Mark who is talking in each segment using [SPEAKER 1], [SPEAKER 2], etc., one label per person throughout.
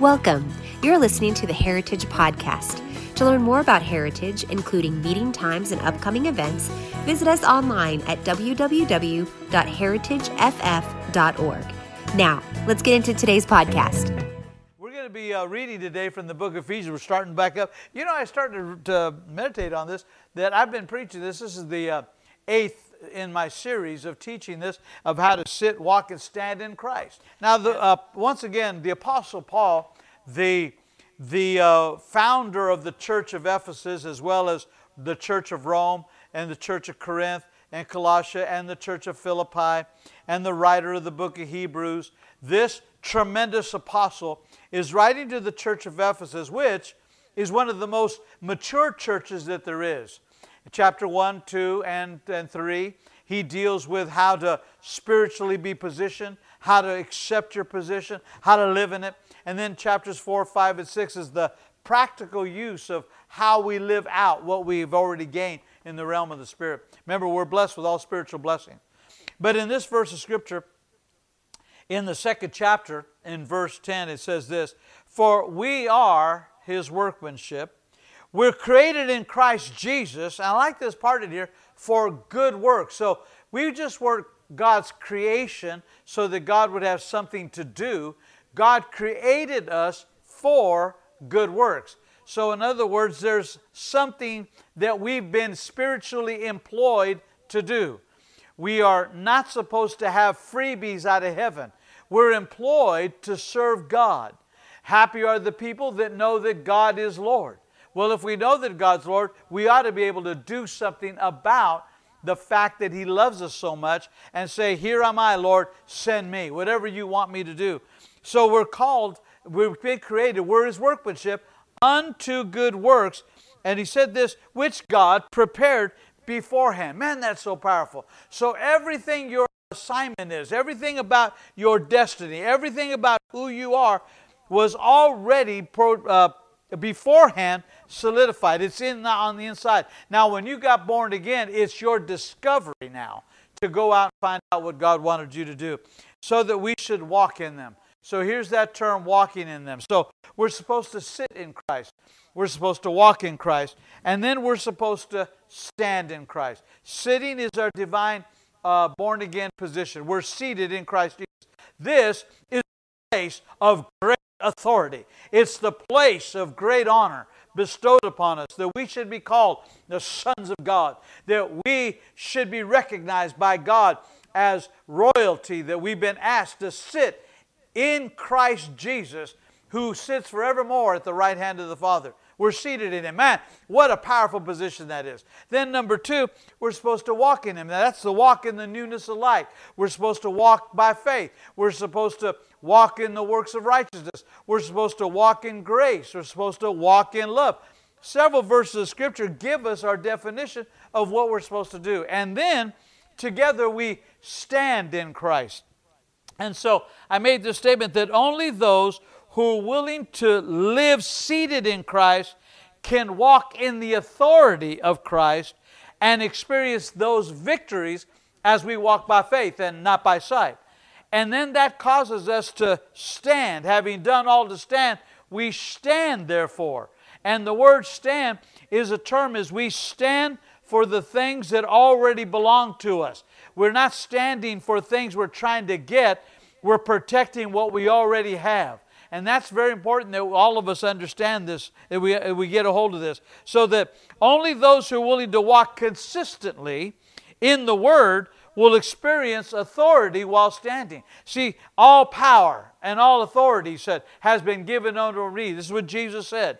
[SPEAKER 1] Welcome. You're listening to the Heritage Podcast. To learn more about Heritage, including meeting times and upcoming events, visit us online at www.heritageff.org. Now, let's get into today's podcast.
[SPEAKER 2] We're going to be uh, reading today from the book of Ephesians. We're starting back up. You know, I started to, to meditate on this, that I've been preaching this. This is the uh, eighth in my series of teaching this of how to sit, walk, and stand in Christ. Now, the, uh, once again, the Apostle Paul, the, the uh, founder of the church of Ephesus, as well as the church of Rome and the church of Corinth and Colossia and the church of Philippi and the writer of the book of Hebrews, this tremendous apostle is writing to the church of Ephesus, which is one of the most mature churches that there is chapter 1, 2, and, and 3, he deals with how to spiritually be positioned, how to accept your position, how to live in it. And then chapters 4, 5, and 6 is the practical use of how we live out what we've already gained in the realm of the Spirit. Remember, we're blessed with all spiritual blessings. But in this verse of Scripture, in the second chapter, in verse 10, it says this For we are his workmanship we're created in Christ Jesus, and I like this part in here, for good works. So we just work God's creation so that God would have something to do. God created us for good works. So, in other words, there's something that we've been spiritually employed to do. We are not supposed to have freebies out of heaven. We're employed to serve God. Happy are the people that know that God is Lord. Well, if we know that God's Lord, we ought to be able to do something about the fact that He loves us so much and say, Here am I, Lord, send me, whatever you want me to do. So we're called, we've been created, we're His workmanship unto good works. And He said this, which God prepared beforehand. Man, that's so powerful. So everything your assignment is, everything about your destiny, everything about who you are was already pro, uh, beforehand solidified. It's in the, on the inside. Now, when you got born again, it's your discovery now to go out and find out what God wanted you to do, so that we should walk in them. So here's that term, walking in them. So we're supposed to sit in Christ. We're supposed to walk in Christ. And then we're supposed to stand in Christ. Sitting is our divine uh, born again position. We're seated in Christ Jesus. This is a place of great authority. It's the place of great honor bestowed upon us, that we should be called the sons of God, that we should be recognized by God as royalty, that we've been asked to sit in Christ Jesus, who sits forevermore at the right hand of the Father. We're seated in Him. Man, what a powerful position that is. Then, number two, we're supposed to walk in Him. Now, that's the walk in the newness of life. We're supposed to walk by faith. We're supposed to walk in the works of righteousness. We're supposed to walk in grace. We're supposed to walk in love. Several verses of Scripture give us our definition of what we're supposed to do. And then, together, we stand in Christ. And so, I made the statement that only those who are willing to live seated in Christ can walk in the authority of Christ and experience those victories as we walk by faith and not by sight. And then that causes us to stand. Having done all to stand, we stand therefore. And the word stand is a term as we stand for the things that already belong to us. We're not standing for things we're trying to get, we're protecting what we already have. And that's very important that all of us understand this, that we, that we get a hold of this. So that only those who are willing to walk consistently in the Word will experience authority while standing. See, all power and all authority, said, has been given unto me. This is what Jesus said.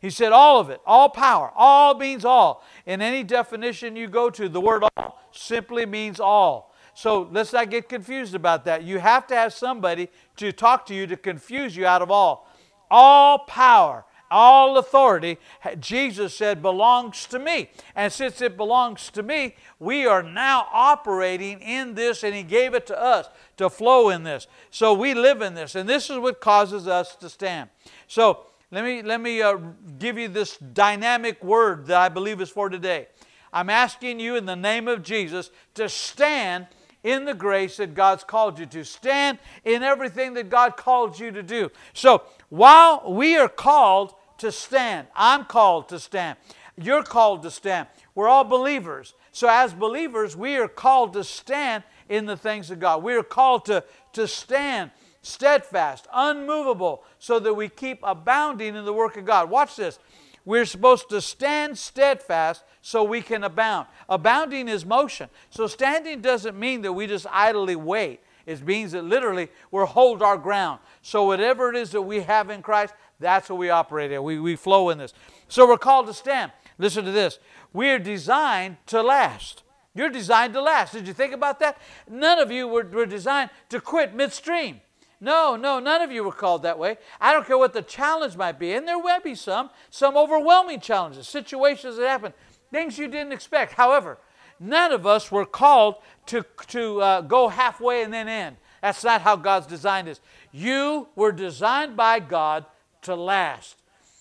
[SPEAKER 2] He said, all of it, all power. All means all. In any definition you go to, the word all simply means all. So let's not get confused about that. You have to have somebody to talk to you to confuse you out of all. All power, all authority, Jesus said, belongs to me. And since it belongs to me, we are now operating in this, and He gave it to us to flow in this. So we live in this, and this is what causes us to stand. So let me, let me uh, give you this dynamic word that I believe is for today. I'm asking you in the name of Jesus to stand in the grace that God's called you to. Stand in everything that God called you to do. So while we are called to stand, I'm called to stand. You're called to stand. We're all believers. So as believers, we are called to stand in the things of God. We are called to, to stand steadfast, unmovable, so that we keep abounding in the work of God. Watch this. We're supposed to stand steadfast so we can abound. Abounding is motion. So standing doesn't mean that we just idly wait. It means that literally we'll hold our ground. So whatever it is that we have in Christ, that's what we operate at. We, we flow in this. So we're called to stand. Listen to this. We are designed to last. You're designed to last. Did you think about that? None of you were, were designed to quit midstream. No, no, none of you were called that way. I don't care what the challenge might be, and there will be some, some overwhelming challenges, situations that happen, things you didn't expect. However, none of us were called to, to uh, go halfway and then end. That's not how God's designed us. You were designed by God to last.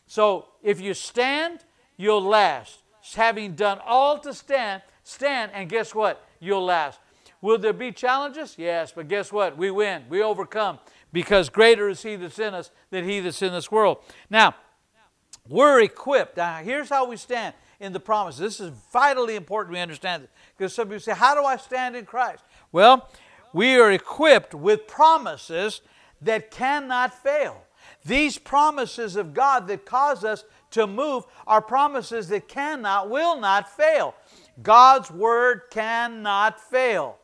[SPEAKER 2] So if you stand, you'll last. Having done all to stand, stand, and guess what? You'll last. Will there be challenges? Yes, but guess what? We win. We overcome because greater is He that's in us than He that's in this world. Now, we're equipped. Now, here's how we stand in the promise. This is vitally important we understand it because some people say, How do I stand in Christ? Well, we are equipped with promises that cannot fail. These promises of God that cause us to move are promises that cannot, will not fail. God's word cannot fail.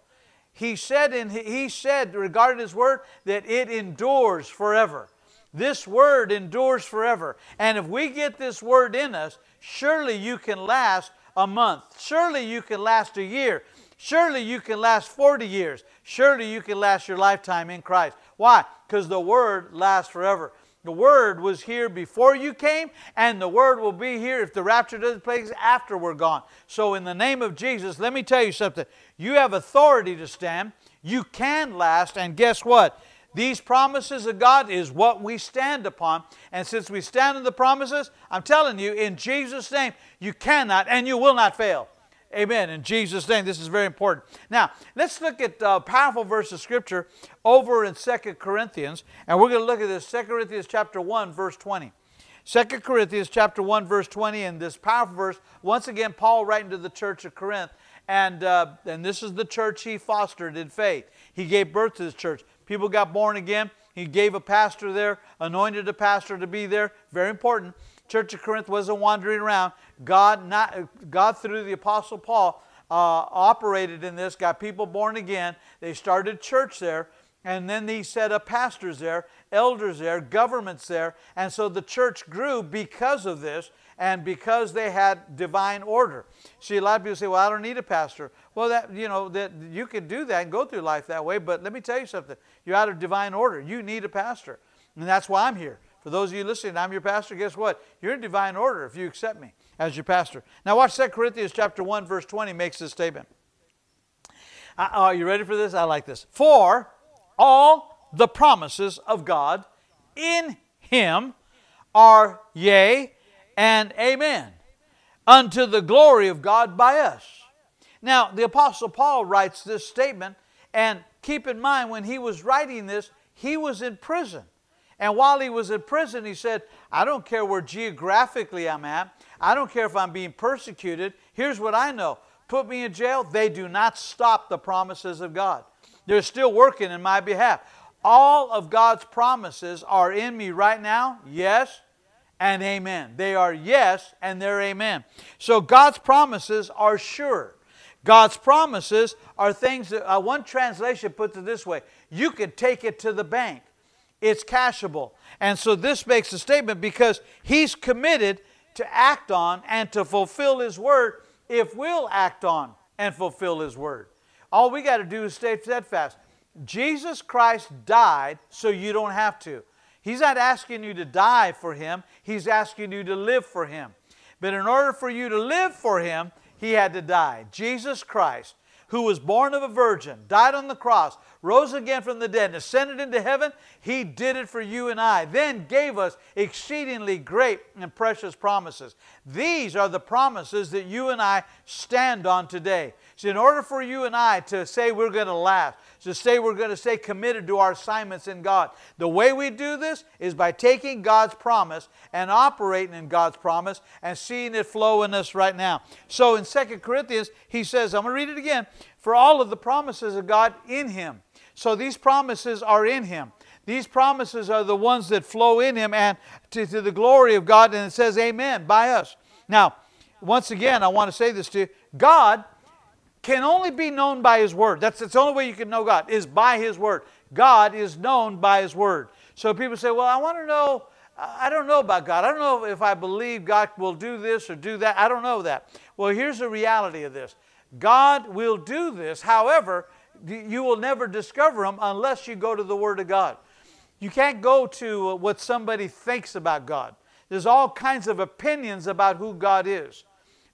[SPEAKER 2] He said in he said regarding his word that it endures forever. This word endures forever. And if we get this word in us surely you can last a month. Surely you can last a year. Surely you can last 40 years. Surely you can last your lifetime in christ. Why? Because the word lasts forever the Word was here before you came, and the Word will be here if the rapture doesn't place after we're gone. So, in the name of Jesus, let me tell you something. You have authority to stand. You can last, and guess what? These promises of God is what we stand upon. And since we stand on the promises, I'm telling you, in Jesus' name, you cannot and you will not fail. Amen. In Jesus' name, this is very important. Now, let's look at a powerful verse of Scripture over in Second Corinthians, and we're going to look at this, Second Corinthians chapter 1, verse 20. 2 Corinthians chapter 1, verse 20, and this powerful verse, once again, Paul writing to the church of Corinth, and, uh, and this is the church he fostered in faith. He gave birth to this church. People got born again. He gave a pastor there, anointed a pastor to be there. Very important. Church of Corinth wasn't wandering around. God, not, God through the Apostle Paul, uh, operated in this, got people born again. They started church there, and then he set up pastors there, elders there, governments there. And so the church grew because of this and because they had divine order. See, a lot of people say, well, I don't need a pastor. Well, that, you know, that you can do that and go through life that way, but let me tell you something. You're out of divine order. You need a pastor. And that's why I'm here. For those of you listening, I'm your pastor. Guess what? You're in divine order if you accept me as your pastor. Now watch 2 Corinthians chapter 1 verse 20 makes this statement. Uh, are you ready for this? I like this. For all the promises of God in him are yea and amen unto the glory of God by us. Now, the Apostle Paul writes this statement, and keep in mind when he was writing this, he was in prison. And while he was in prison, he said, I don't care where geographically I'm at. I don't care if I'm being persecuted. Here's what I know put me in jail, they do not stop the promises of God. They're still working in my behalf. All of God's promises are in me right now, yes and amen. They are yes and they're amen. So God's promises are sure. God's promises are things that uh, one translation puts it this way you can take it to the bank it's cashable. And so this makes a statement because he's committed to act on and to fulfill his word if we'll act on and fulfill his word. All we got to do is stay steadfast. Jesus Christ died so you don't have to. He's not asking you to die for him, he's asking you to live for him. But in order for you to live for him, he had to die. Jesus Christ, who was born of a virgin, died on the cross, rose again from the dead, and ascended into heaven, He did it for you and I, then gave us exceedingly great and precious promises. These are the promises that you and I stand on today. So, in order for you and I to say we're going to last, to say we're going to stay committed to our assignments in God, the way we do this is by taking God's promise and operating in God's promise and seeing it flow in us right now. So, in 2 Corinthians, he says, I'm going to read it again for all of the promises of God in Him. So, these promises are in Him. These promises are the ones that flow in Him and to, to the glory of God, and it says, Amen, by us. Now, once again, I want to say this to you God can only be known by His Word. That's, that's the only way you can know God, is by His Word. God is known by His Word. So people say, well, I want to know, I don't know about God. I don't know if I believe God will do this or do that. I don't know that. Well, here's the reality of this God will do this. However, you will never discover Him unless you go to the Word of God. You can't go to uh, what somebody thinks about God. There's all kinds of opinions about who God is.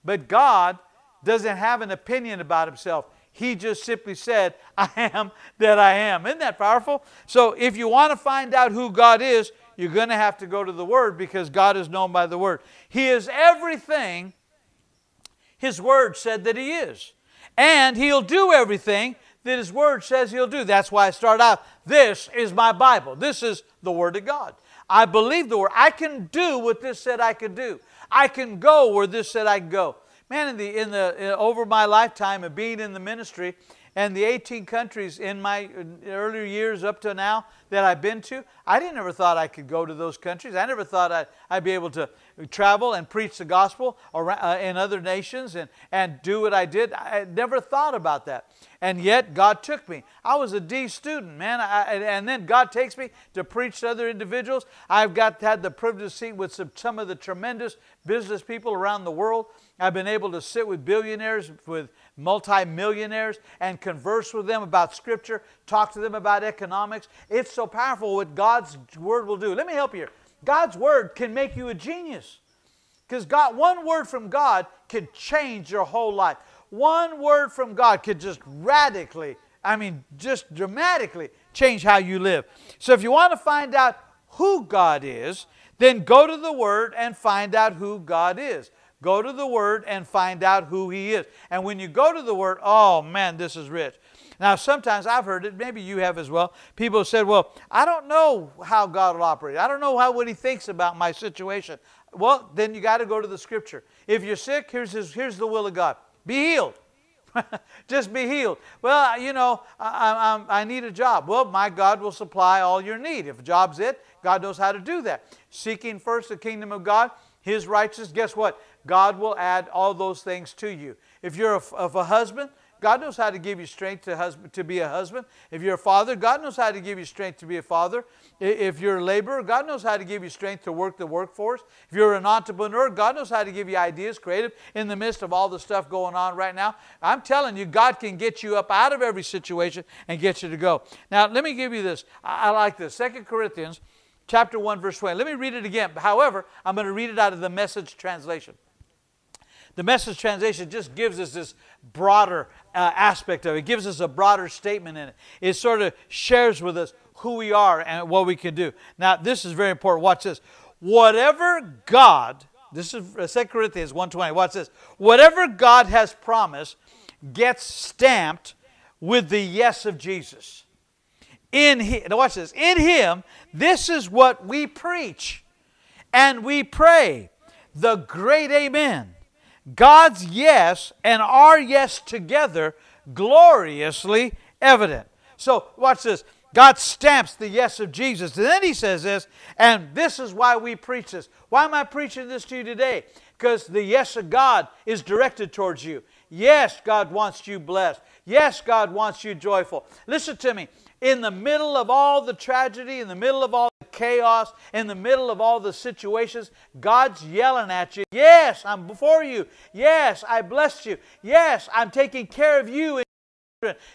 [SPEAKER 2] But God doesn't have an opinion about himself. He just simply said, I am that I am. Isn't that powerful? So if you want to find out who God is, you're going to have to go to the Word because God is known by the Word. He is everything His Word said that He is. And He'll do everything that His Word says He'll do. That's why I start out this is my Bible. This is the Word of God. I believe the Word. I can do what this said I could do. I can go where this said I could go. Man, in the, in the, in, over my lifetime of being in the ministry and the 18 countries in my earlier years up to now that I've been to, I didn't ever thought I could go to those countries. I never thought I'd, I'd be able to travel and preach the gospel around, uh, in other nations and, and do what I did. I never thought about that. And yet God took me. I was a D student, man. I, and then God takes me to preach to other individuals. I've got had the privilege to see with some, some of the tremendous business people around the world. I've been able to sit with billionaires, with multimillionaires, and converse with them about Scripture, talk to them about economics. It's so powerful what God's Word will do. Let me help you. God's Word can make you a genius. Because God, one word from God can change your whole life. One word from God could just radically, I mean, just dramatically change how you live. So if you want to find out who God is, then go to the Word and find out who God is. Go to the Word and find out who He is. And when you go to the Word, oh man, this is rich. Now, sometimes I've heard it, maybe you have as well. People said, Well, I don't know how God will operate. I don't know how what He thinks about my situation. Well, then you got to go to the Scripture. If you're sick, here's, his, here's the will of God be healed. Just be healed. Well, you know, I, I, I, need a job. Well, my God will supply all your need. If a job's it, God knows how to do that. Seeking first the kingdom of God, His righteousness, guess what? God will add all those things to you. If you're a, of a husband, God knows how to give you strength to, husband, to be a husband. If you're a father, God knows how to give you strength to be a father. If you're a laborer, God knows how to give you strength to work the workforce. If you're an entrepreneur, God knows how to give you ideas, creative, in the midst of all the stuff going on right now. I'm telling you, God can get you up out of every situation and get you to go. Now, let me give you this. I, I like this. Second Corinthians chapter 1, verse 20. Let me read it again. However, I'm going to read it out of the message translation. The message translation just gives us this broader uh, aspect of it. it, gives us a broader statement in it. It sort of shares with us who we are and what we can do. Now, this is very important. Watch this. Whatever God, this is 2 uh, Corinthians 1.20, watch this. Whatever God has promised gets stamped with the yes of Jesus. In him, now watch this. In him, this is what we preach and we pray. The great amen God's yes and our yes together gloriously evident. So, watch this. God stamps the yes of Jesus. And then he says this, and this is why we preach this. Why am I preaching this to you today? Because the yes of God is directed towards you. Yes, God wants you blessed. Yes, God wants you joyful. Listen to me. In the middle of all the tragedy, in the middle of all chaos, in the middle of all the situations, God's yelling at you, Yes, I'm before you. Yes, I blessed you. Yes, I'm taking care of you and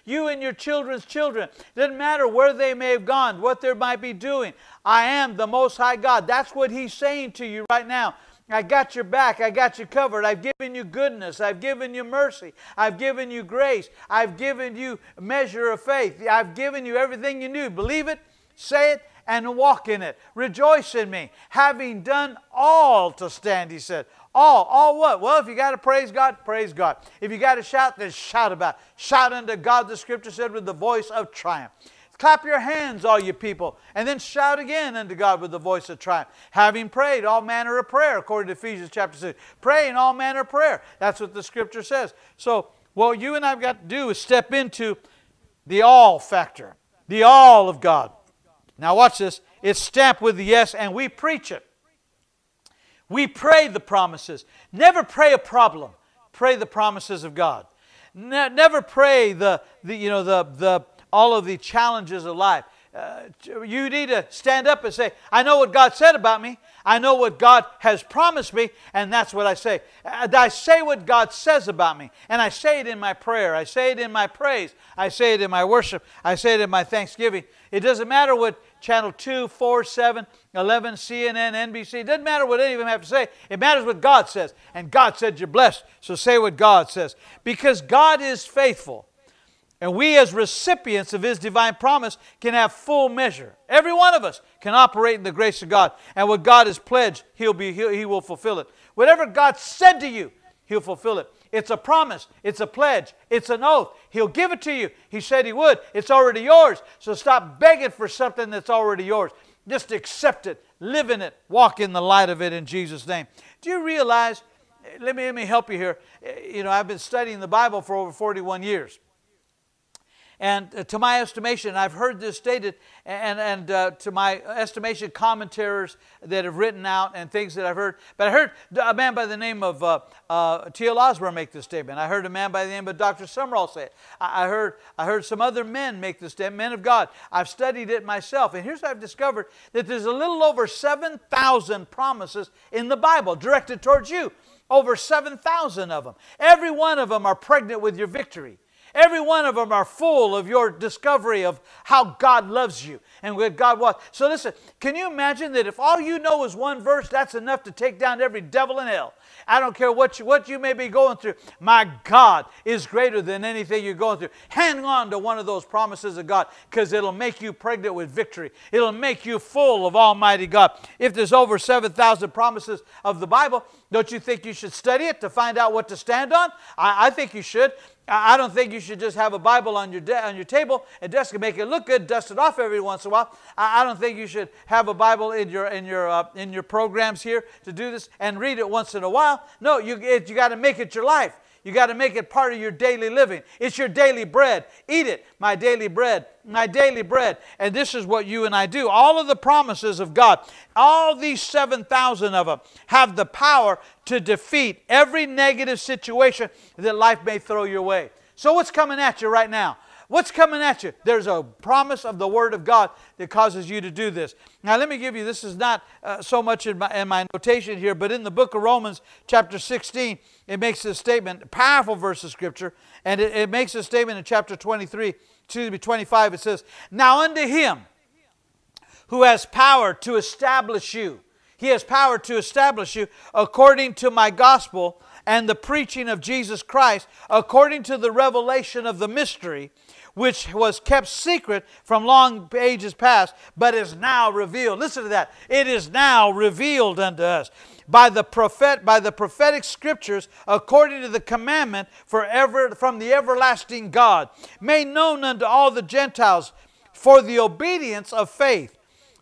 [SPEAKER 2] you and your children's children. Doesn't matter where they may have gone, what they might be doing. I am the Most High God. That's what He's saying to you right now. I got your back. I got you covered. I've given you goodness. I've given you mercy. I've given you grace. I've given you measure of faith. I've given you everything you need. Believe it, say it, and walk in it. Rejoice in me, having done all to stand, he said. All, all what? Well, if you got to praise God, praise God. If you got to shout, then shout about it. Shout unto God, the scripture said, with the voice of triumph. Clap your hands, all you people, and then shout again unto God with the voice of triumph. Having prayed all manner of prayer, according to Ephesians chapter 6. Pray in all manner of prayer. That's what the scripture says. So, what you and I've got to do is step into the all factor, the all of God. Now, watch this. It's stamped with the yes, and we preach it. We pray the promises. Never pray a problem. Pray the promises of God. Ne- never pray the, the you know the the all of the challenges of life. Uh, you need to stand up and say, I know what God said about me. I know what God has promised me, and that's what I say. I say what God says about me, and I say it in my prayer. I say it in my praise. I say it in my worship. I say it in my thanksgiving. It doesn't matter what channel 2, 4, 7, 11, CNN, NBC, it doesn't matter what any of them have to say. It matters what God says. And God said you're blessed, so say what God says. Because God is faithful. And we, as recipients of His divine promise, can have full measure. Every one of us can operate in the grace of God. And what God has pledged, He'll be, he'll, He will fulfill it. Whatever God said to you, He'll fulfill it. It's a promise, it's a pledge, it's an oath. He'll give it to you. He said He would. It's already yours. So stop begging for something that's already yours. Just accept it, live in it, walk in the light of it in Jesus' name. Do you realize? Let me, let me help you here. Eh, you know, I've been studying the Bible for over 41 years. And uh, to my estimation, I've heard this stated, and, and uh, to my estimation, commentators that have written out and things that I've heard. But I heard a man by the name of uh, uh, T.L. Osborn make this statement. I heard a man by the name of Dr. Sumrall say it. I, I, heard, I heard some other men make this statement, men of God. I've studied it myself. And here's what I've discovered that there's a little over 7,000 promises in the Bible directed towards you. Over 7,000 of them. Every one of them are pregnant with your victory. Every one of them are full of your discovery of how God loves you and what God wants. So listen, can you imagine that if all you know is one verse, that's enough to take down every devil in hell? I don't care what you, what you may be going through. My God is greater than anything you're going through. Hang on to one of those promises of God because it'll make you pregnant with victory. It'll make you full of Almighty God. If there's over 7,000 promises of the Bible, don't you think you should study it to find out what to stand on? I, I think you should. I don't think you should just have a Bible on your, de- on your table and desk and make it look good, dust it off every once in a while. I, I don't think you should have a Bible in your, in, your, uh, in your programs here to do this and read it once in a while. No, you, you got to make it your life. You got to make it part of your daily living. It's your daily bread. Eat it, my daily bread, my daily bread. And this is what you and I do. All of the promises of God, all these 7,000 of them, have the power to defeat every negative situation that life may throw your way. So, what's coming at you right now? What's coming at you? There's a promise of the Word of God that causes you to do this. Now, let me give you this is not uh, so much in my, in my notation here, but in the book of Romans, chapter 16, it makes this statement, powerful verse of Scripture, and it, it makes a statement in chapter 23, excuse me, 25. It says, Now unto Him who has power to establish you, He has power to establish you according to my gospel and the preaching of Jesus Christ, according to the revelation of the mystery which was kept secret from long ages past, but is now revealed. Listen to that. It is now revealed unto us by the prophet by the prophetic scriptures according to the commandment forever from the everlasting God, made known unto all the Gentiles for the obedience of faith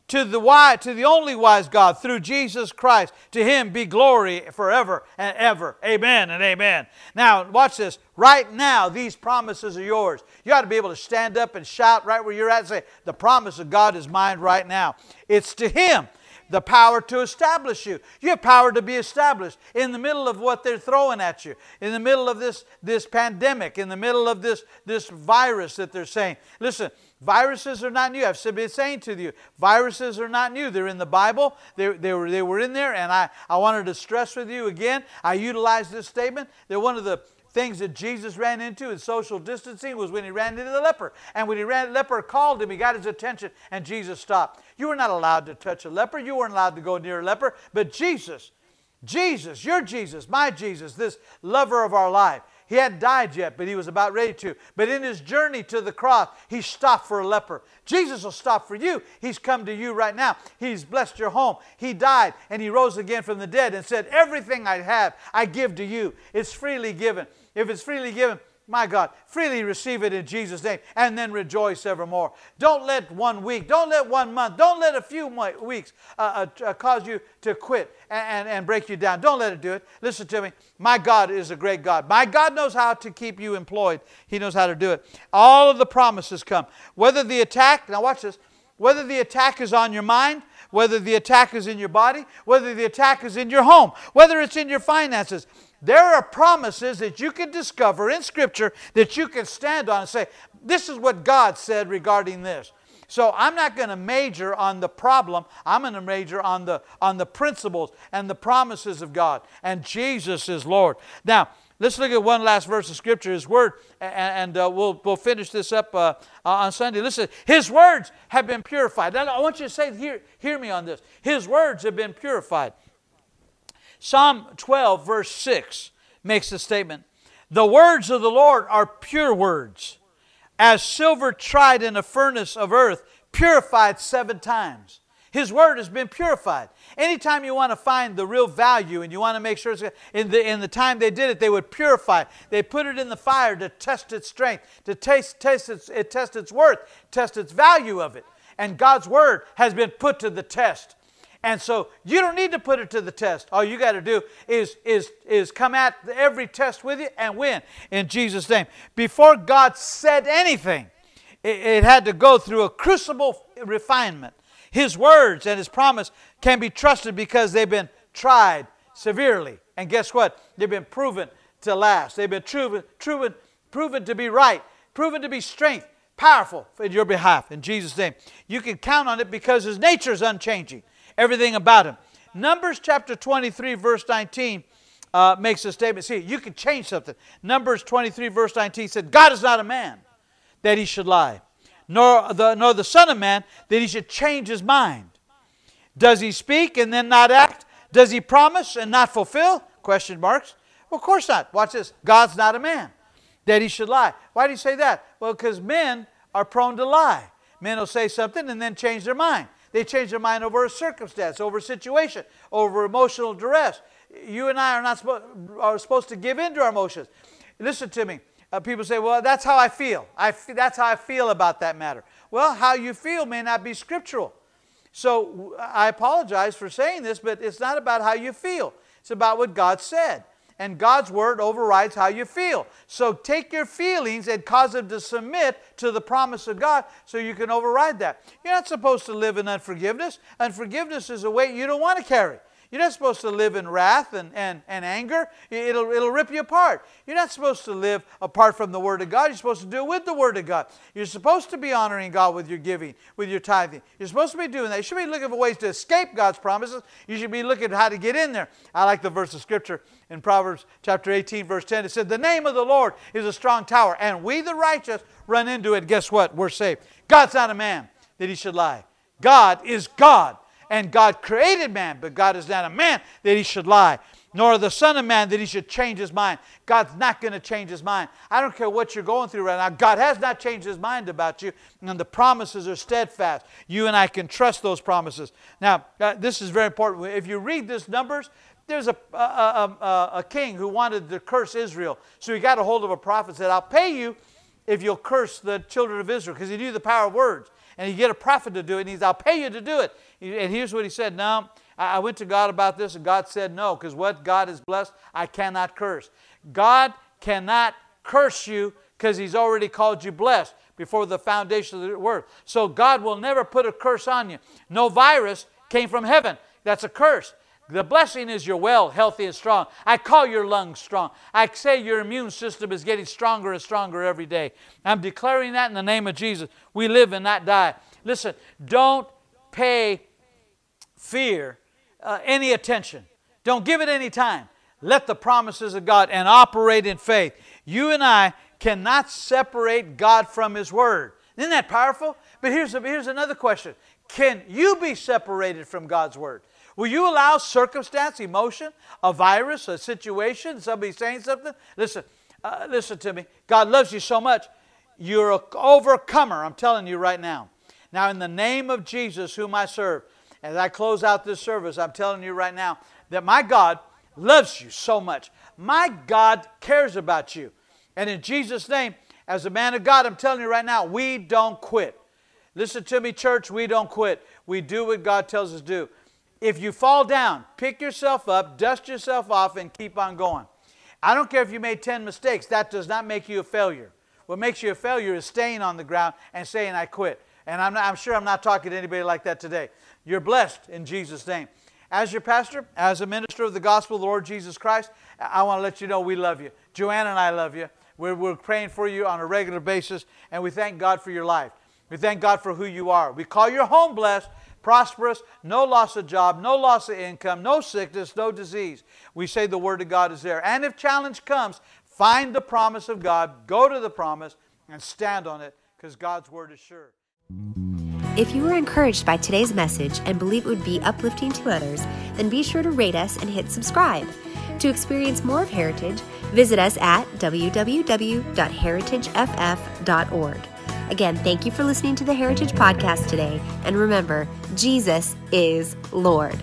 [SPEAKER 2] to the wise, to the only wise God through Jesus Christ. To him be glory forever and ever. Amen and amen. Now, watch this. Right now, these promises are yours. You ought to be able to stand up and shout right where you're at and say, The promise of God is mine right now. It's to him the power to establish you. You have power to be established in the middle of what they're throwing at you, in the middle of this, this pandemic, in the middle of this, this virus that they're saying. Listen, Viruses are not new. I've been saying to you, viruses are not new. They're in the Bible. They, they, were, they were in there, and I, I wanted to stress with you again. I utilized this statement They're one of the things that Jesus ran into in social distancing was when he ran into the leper. And when he ran, the leper called him, he got his attention, and Jesus stopped. You were not allowed to touch a leper. You weren't allowed to go near a leper, but Jesus Jesus, your Jesus, my Jesus, this lover of our life. He hadn't died yet, but he was about ready to. But in his journey to the cross, he stopped for a leper. Jesus will stop for you. He's come to you right now. He's blessed your home. He died and he rose again from the dead and said, Everything I have, I give to you. It's freely given. If it's freely given, my God, freely receive it in Jesus' name and then rejoice evermore. Don't let one week, don't let one month, don't let a few weeks uh, uh, uh, cause you to quit and, and, and break you down. Don't let it do it. Listen to me. My God is a great God. My God knows how to keep you employed, He knows how to do it. All of the promises come. Whether the attack, now watch this, whether the attack is on your mind, whether the attack is in your body, whether the attack is in your home, whether it's in your finances, there are promises that you can discover in Scripture that you can stand on and say, This is what God said regarding this. So I'm not going to major on the problem. I'm going to major on the, on the principles and the promises of God. And Jesus is Lord. Now, let's look at one last verse of Scripture, His Word, and, and uh, we'll, we'll finish this up uh, on Sunday. Listen, His words have been purified. Now, I want you to say, hear, hear me on this. His words have been purified. Psalm 12, verse 6 makes the statement The words of the Lord are pure words, as silver tried in a furnace of earth, purified seven times. His word has been purified. Anytime you want to find the real value and you want to make sure it's in the, in the time they did it, they would purify. it. They put it in the fire to test its strength, to taste, taste its, it test its worth, test its value of it. And God's word has been put to the test. And so you don't need to put it to the test. All you got to do is, is, is come at every test with you and win in Jesus' name. Before God said anything, it, it had to go through a crucible refinement. His words and His promise can be trusted because they've been tried severely. And guess what? They've been proven to last. They've been proven, proven, proven to be right, proven to be strength, powerful in your behalf. In Jesus' name. You can count on it because His nature is unchanging everything about him. Numbers chapter 23, verse 19 uh, makes a statement. See, you can change something. Numbers 23, verse 19 said, God is not a man that he should lie, nor the, nor the Son of Man that he should change his mind. Does he speak and then not act? Does he promise and not fulfill? Question marks. Well, of course not. Watch this. God's not a man that he should lie. Why do you say that? Well, because men are prone to lie. Men will say something and then change their mind. They change their mind over a circumstance, over a situation, over emotional duress. You and I are not are supposed to give in to our emotions. Listen to me. Uh, people say, well, that's how I feel. I f- that's how I feel about that matter. Well, how you feel may not be scriptural. So I apologize for saying this, but it's not about how you feel. It's about what God said and God's word overrides how you feel. So take your feelings and cause them to submit to the promise of God so you can override that. You're not supposed to live in unforgiveness. Unforgiveness is a weight you don't want to carry. You're not supposed to live in wrath and, and, and anger. It'll, it'll rip you apart. You're not supposed to live apart from the Word of God. You're supposed to do it with the Word of God. You're supposed to be honoring God with your giving, with your tithing. You're supposed to be doing that. You should be looking for ways to escape God's promises. You should be looking at how to get in there. I like the verse of Scripture in Proverbs chapter 18, verse 10. It said, The name of the Lord is a strong tower, and we the righteous run into it. Guess what? We're saved. God's not a man that he should lie. God is God and God created man, but God is not a man that he should lie, nor the Son of Man that he should change his mind. God's not going to change his mind. I don't care what you're going through right now. God has not changed his mind about you, and the promises are steadfast. You and I can trust those promises. Now, uh, this is very important. If you read this Numbers, there's a, a, a, a, king who wanted to curse Israel. So he got a hold of a prophet and said, I'll pay you if you'll curse the children of Israel, because he knew the power of words. And he get a prophet to do it, and he said, I'll pay you to do it. And here's what he said No, I went to God about this, and God said no, because what God has blessed, I cannot curse. God cannot curse you because he's already called you blessed before the foundation of the earth. So God will never put a curse on you. No virus came from heaven. That's a curse. The blessing is you're well, healthy, and strong. I call your lungs strong. I say your immune system is getting stronger and stronger every day. I'm declaring that in the name of Jesus. We live and not die. Listen, don't pay fear uh, any attention. Don't give it any time. Let the promises of God and operate in faith. You and I cannot separate God from His Word. Isn't that powerful? But here's, a, here's another question Can you be separated from God's Word? Will you allow circumstance, emotion, a virus, a situation, somebody saying something? Listen, uh, listen to me. God loves you so much. You're an overcomer, I'm telling you right now. Now, in the name of Jesus, whom I serve, as I close out this service, I'm telling you right now that my God loves you so much. My God cares about you. And in Jesus' name, as a man of God, I'm telling you right now, we don't quit. Listen to me, church, we don't quit. We do what God tells us to do. If you fall down, pick yourself up, dust yourself off, and keep on going. I don't care if you made 10 mistakes, that does not make you a failure. What makes you a failure is staying on the ground and saying, I quit. And I'm, not, I'm sure I'm not talking to anybody like that today. You're blessed in Jesus' name. As your pastor, as a minister of the gospel of the Lord Jesus Christ, I want to let you know we love you. Joanne and I love you. We're, we're praying for you on a regular basis, and we thank God for your life. We thank God for who you are. We call your home blessed, prosperous, no loss of job, no loss of income, no sickness, no disease. We say the Word of God is there. And if challenge comes, find the promise of God, go to the promise, and stand on it because God's Word is sure.
[SPEAKER 1] If you were encouraged by today's message and believe it would be uplifting to others, then be sure to rate us and hit subscribe. To experience more of Heritage, visit us at www.heritageff.org. Again, thank you for listening to the Heritage Podcast today, and remember, Jesus is Lord.